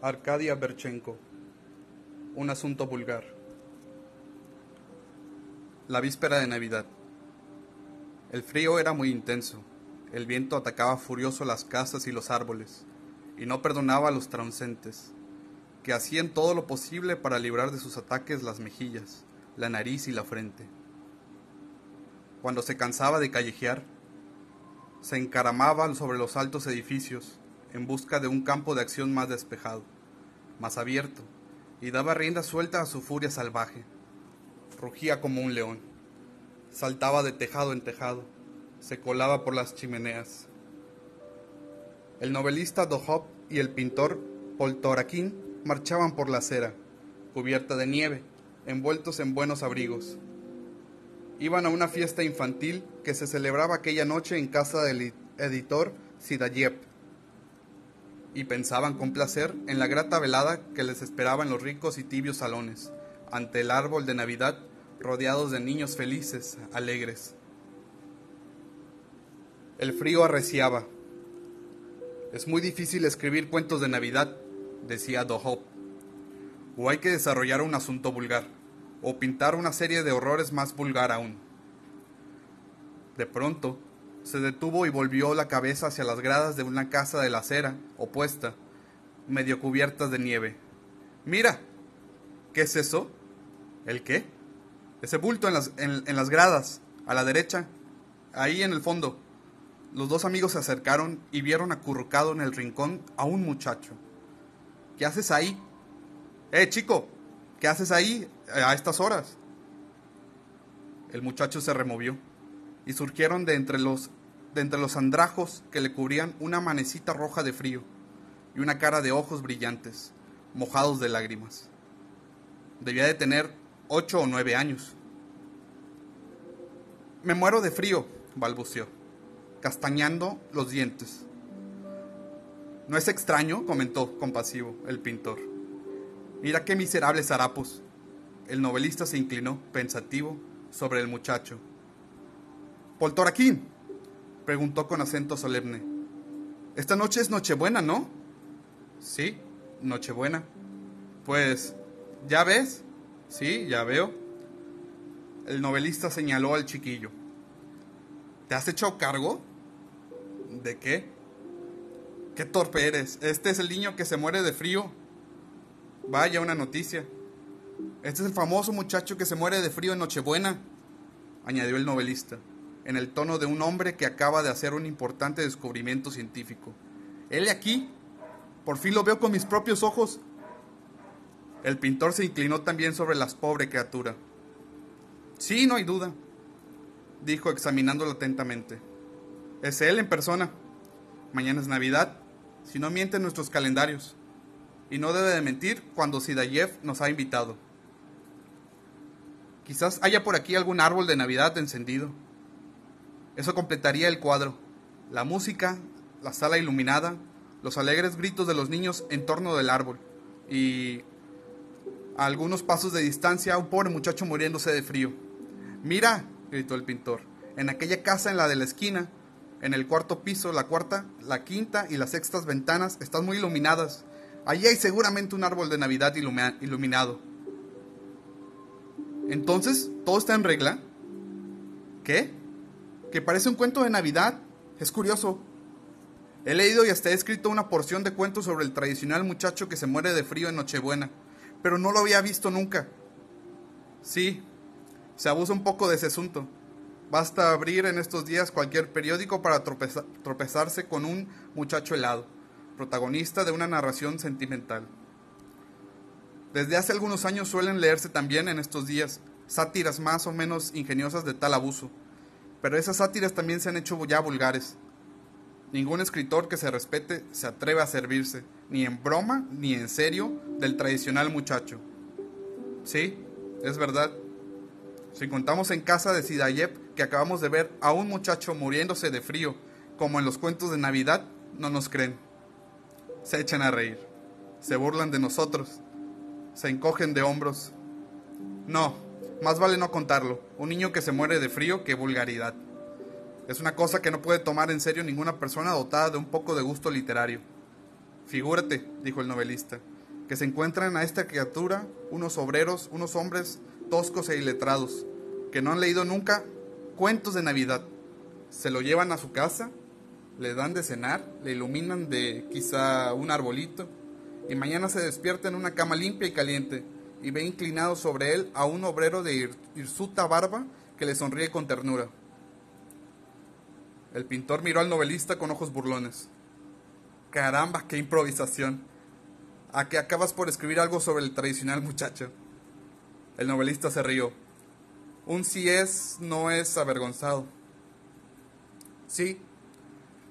Arcadia Berchenko. Un asunto vulgar. La víspera de Navidad. El frío era muy intenso. El viento atacaba furioso las casas y los árboles, y no perdonaba a los transeúntes, que hacían todo lo posible para librar de sus ataques las mejillas, la nariz y la frente. Cuando se cansaba de callejear, se encaramaba sobre los altos edificios, en busca de un campo de acción más despejado, más abierto, y daba rienda suelta a su furia salvaje. Rugía como un león, saltaba de tejado en tejado, se colaba por las chimeneas. El novelista Dohop y el pintor Poltoraquín marchaban por la acera, cubierta de nieve, envueltos en buenos abrigos. Iban a una fiesta infantil que se celebraba aquella noche en casa del editor Sidayev y pensaban con placer en la grata velada que les esperaba en los ricos y tibios salones, ante el árbol de Navidad, rodeados de niños felices, alegres. El frío arreciaba. Es muy difícil escribir cuentos de Navidad, decía Dohop. O hay que desarrollar un asunto vulgar, o pintar una serie de horrores más vulgar aún. De pronto, se detuvo y volvió la cabeza hacia las gradas de una casa de la acera opuesta, medio cubiertas de nieve. Mira, ¿qué es eso? ¿El qué? Ese bulto en las, en, en las gradas, a la derecha, ahí en el fondo. Los dos amigos se acercaron y vieron acurrucado en el rincón a un muchacho. ¿Qué haces ahí? Eh, chico, ¿qué haces ahí a estas horas? El muchacho se removió y surgieron de entre los de entre los andrajos que le cubrían una manecita roja de frío y una cara de ojos brillantes, mojados de lágrimas. Debía de tener ocho o nueve años. Me muero de frío, balbuceó, castañando los dientes. No es extraño, comentó compasivo el pintor. Mira qué miserables harapos. El novelista se inclinó, pensativo, sobre el muchacho. Poltoraquín, preguntó con acento solemne. Esta noche es Nochebuena, ¿no? Sí, Nochebuena. Pues, ¿ya ves? Sí, ya veo. El novelista señaló al chiquillo. ¿Te has hecho cargo? ¿De qué? Qué torpe eres. Este es el niño que se muere de frío. Vaya una noticia. Este es el famoso muchacho que se muere de frío en Nochebuena, añadió el novelista en el tono de un hombre que acaba de hacer un importante descubrimiento científico. Él aquí, por fin lo veo con mis propios ojos. El pintor se inclinó también sobre la pobre criatura. Sí, no hay duda, dijo examinándolo atentamente. Es él en persona. Mañana es Navidad, si no mienten nuestros calendarios. Y no debe de mentir cuando Sidayev nos ha invitado. Quizás haya por aquí algún árbol de Navidad encendido. Eso completaría el cuadro. La música, la sala iluminada, los alegres gritos de los niños en torno del árbol y a algunos pasos de distancia un pobre muchacho muriéndose de frío. Mira, gritó el pintor, en aquella casa en la de la esquina, en el cuarto piso, la cuarta, la quinta y las sextas ventanas están muy iluminadas. Allí hay seguramente un árbol de Navidad iluminado. Entonces, ¿todo está en regla? ¿Qué? Que parece un cuento de Navidad. Es curioso. He leído y hasta he escrito una porción de cuentos sobre el tradicional muchacho que se muere de frío en Nochebuena, pero no lo había visto nunca. Sí, se abusa un poco de ese asunto. Basta abrir en estos días cualquier periódico para tropezarse con un muchacho helado, protagonista de una narración sentimental. Desde hace algunos años suelen leerse también en estos días sátiras más o menos ingeniosas de tal abuso pero esas sátiras también se han hecho ya vulgares. Ningún escritor que se respete se atreve a servirse, ni en broma ni en serio, del tradicional muchacho. Sí, es verdad. Si contamos en casa de Sidayev que acabamos de ver a un muchacho muriéndose de frío, como en los cuentos de Navidad, no nos creen. Se echan a reír, se burlan de nosotros, se encogen de hombros. No, más vale no contarlo. Un niño que se muere de frío, qué vulgaridad. Es una cosa que no puede tomar en serio ninguna persona dotada de un poco de gusto literario. Figúrate, dijo el novelista, que se encuentran a esta criatura unos obreros, unos hombres toscos e iletrados, que no han leído nunca cuentos de Navidad. Se lo llevan a su casa, le dan de cenar, le iluminan de quizá un arbolito, y mañana se despierta en una cama limpia y caliente, y ve inclinado sobre él a un obrero de hirsuta barba que le sonríe con ternura. El pintor miró al novelista con ojos burlones. Caramba, qué improvisación. A que acabas por escribir algo sobre el tradicional muchacho. El novelista se rió. Un si es no es avergonzado. Sí,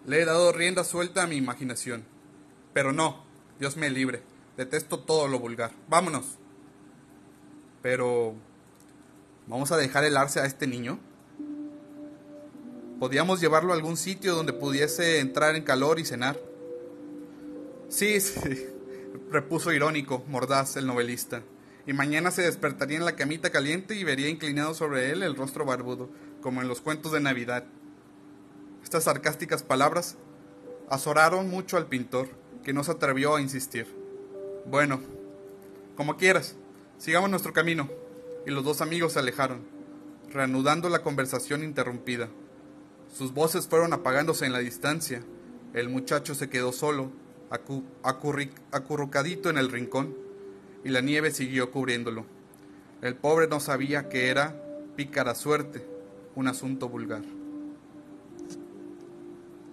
le he dado rienda suelta a mi imaginación. Pero no, Dios me libre. Detesto todo lo vulgar. Vámonos. Pero... ¿Vamos a dejar el arce a este niño? Podíamos llevarlo a algún sitio donde pudiese entrar en calor y cenar. Sí, sí, repuso irónico, mordaz, el novelista. Y mañana se despertaría en la camita caliente y vería inclinado sobre él el rostro barbudo, como en los cuentos de Navidad. Estas sarcásticas palabras azoraron mucho al pintor, que no se atrevió a insistir. Bueno, como quieras, sigamos nuestro camino. Y los dos amigos se alejaron, reanudando la conversación interrumpida. Sus voces fueron apagándose en la distancia. El muchacho se quedó solo, acurrucadito en el rincón, y la nieve siguió cubriéndolo. El pobre no sabía que era pícara suerte, un asunto vulgar.